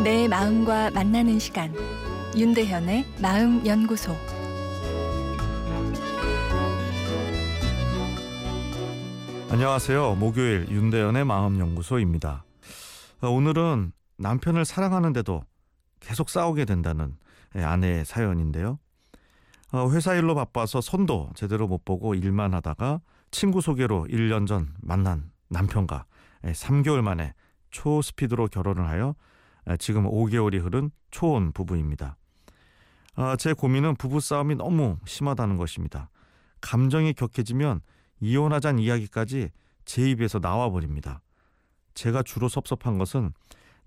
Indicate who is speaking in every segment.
Speaker 1: 마음과 만나는 시간 윤대현의 마음 연구소
Speaker 2: 안녕하세요. 목요일 윤대현의 마음 연구소입니다. 어, 오늘은 남편을 사랑하는데도 계속 싸우게 된다는 예, 아내의 사연인데요. 어, 회사 일로 바빠서 손도 제대로 못 보고 일만 하다가 친구 소개로 1년 전 만난 남편과 3개월 예, 만에 초스피드로 결혼을 하여 예, 지금 5개월이 흐른 초혼 부부입니다. 아, 제 고민은 부부 싸움이 너무 심하다는 것입니다. 감정이 격해지면 이혼하자는 이야기까지 제 입에서 나와버립니다. 제가 주로 섭섭한 것은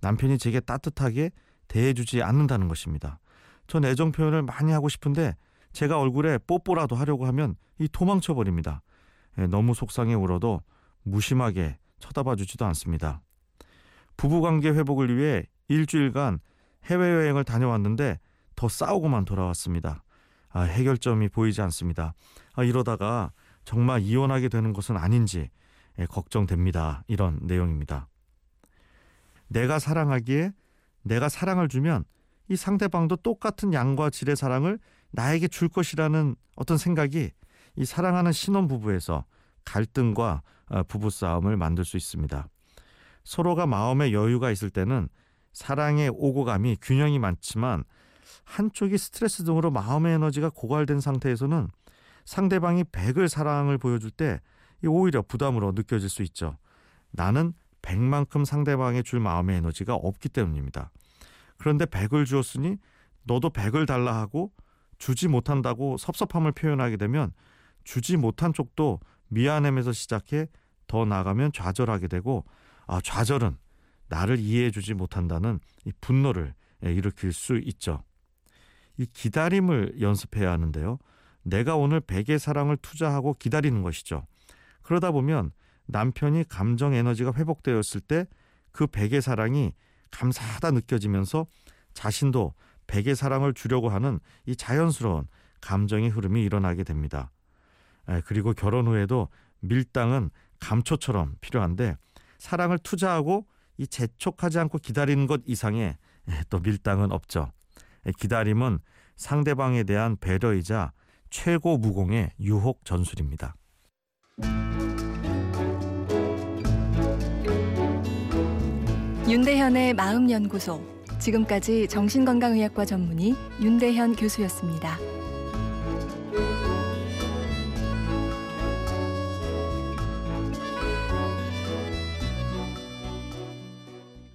Speaker 2: 남편이 제게 따뜻하게 대해주지 않는다는 것입니다. 전 애정 표현을 많이 하고 싶은데 제가 얼굴에 뽀뽀라도 하려고 하면 이 도망쳐 버립니다. 예, 너무 속상해 울어도 무심하게 쳐다봐 주지도 않습니다. 부부 관계 회복을 위해 일주일간 해외여행을 다녀왔는데 더 싸우고만 돌아왔습니다. 아, 해결점이 보이지 않습니다. 아, 이러다가 정말 이혼하게 되는 것은 아닌지 예, 걱정됩니다. 이런 내용입니다. 내가 사랑하기에 내가 사랑을 주면 이 상대방도 똑같은 양과 질의 사랑을 나에게 줄 것이라는 어떤 생각이 이 사랑하는 신혼 부부에서 갈등과 어, 부부싸움을 만들 수 있습니다. 서로가 마음에 여유가 있을 때는 사랑의 오고 감이 균형이 많지만 한쪽이 스트레스 등으로 마음의 에너지가 고갈된 상태에서는 상대방이 백을 사랑을 보여줄 때 오히려 부담으로 느껴질 수 있죠. 나는 백만큼 상대방에 줄 마음의 에너지가 없기 때문입니다. 그런데 백을 주었으니 너도 백을 달라 하고 주지 못한다고 섭섭함을 표현하게 되면 주지 못한 쪽도 미안함에서 시작해 더 나가면 좌절하게 되고 아 좌절은 나를 이해해 주지 못한다는 이 분노를 일으킬 수 있죠. 이 기다림을 연습해야 하는데요. 내가 오늘 백의 사랑을 투자하고 기다리는 것이죠. 그러다 보면 남편이 감정 에너지가 회복되었을 때그 백의 사랑이 감사하다 느껴지면서 자신도 백의 사랑을 주려고 하는 이 자연스러운 감정의 흐름이 일어나게 됩니다. 그리고 결혼 후에도 밀당은 감초처럼 필요한데 사랑을 투자하고 이 재촉하지 않고 기다리는 것 이상의 또 밀당은 없죠. 기다림은 상대방에 대한 배려이자 최고 무공의 유혹 전술입니다.
Speaker 1: 윤대현의 마음연구소. 지금까지 정신건강의학과 전문의 윤대현 교수였습니다.